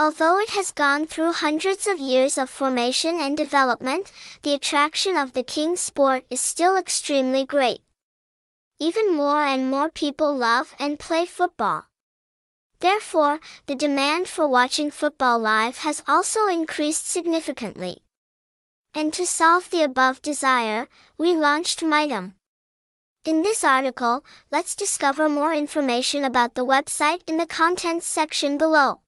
Although it has gone through hundreds of years of formation and development, the attraction of the king sport is still extremely great. Even more and more people love and play football. Therefore, the demand for watching football live has also increased significantly. And to solve the above desire, we launched Mitom. In this article, let's discover more information about the website in the contents section below.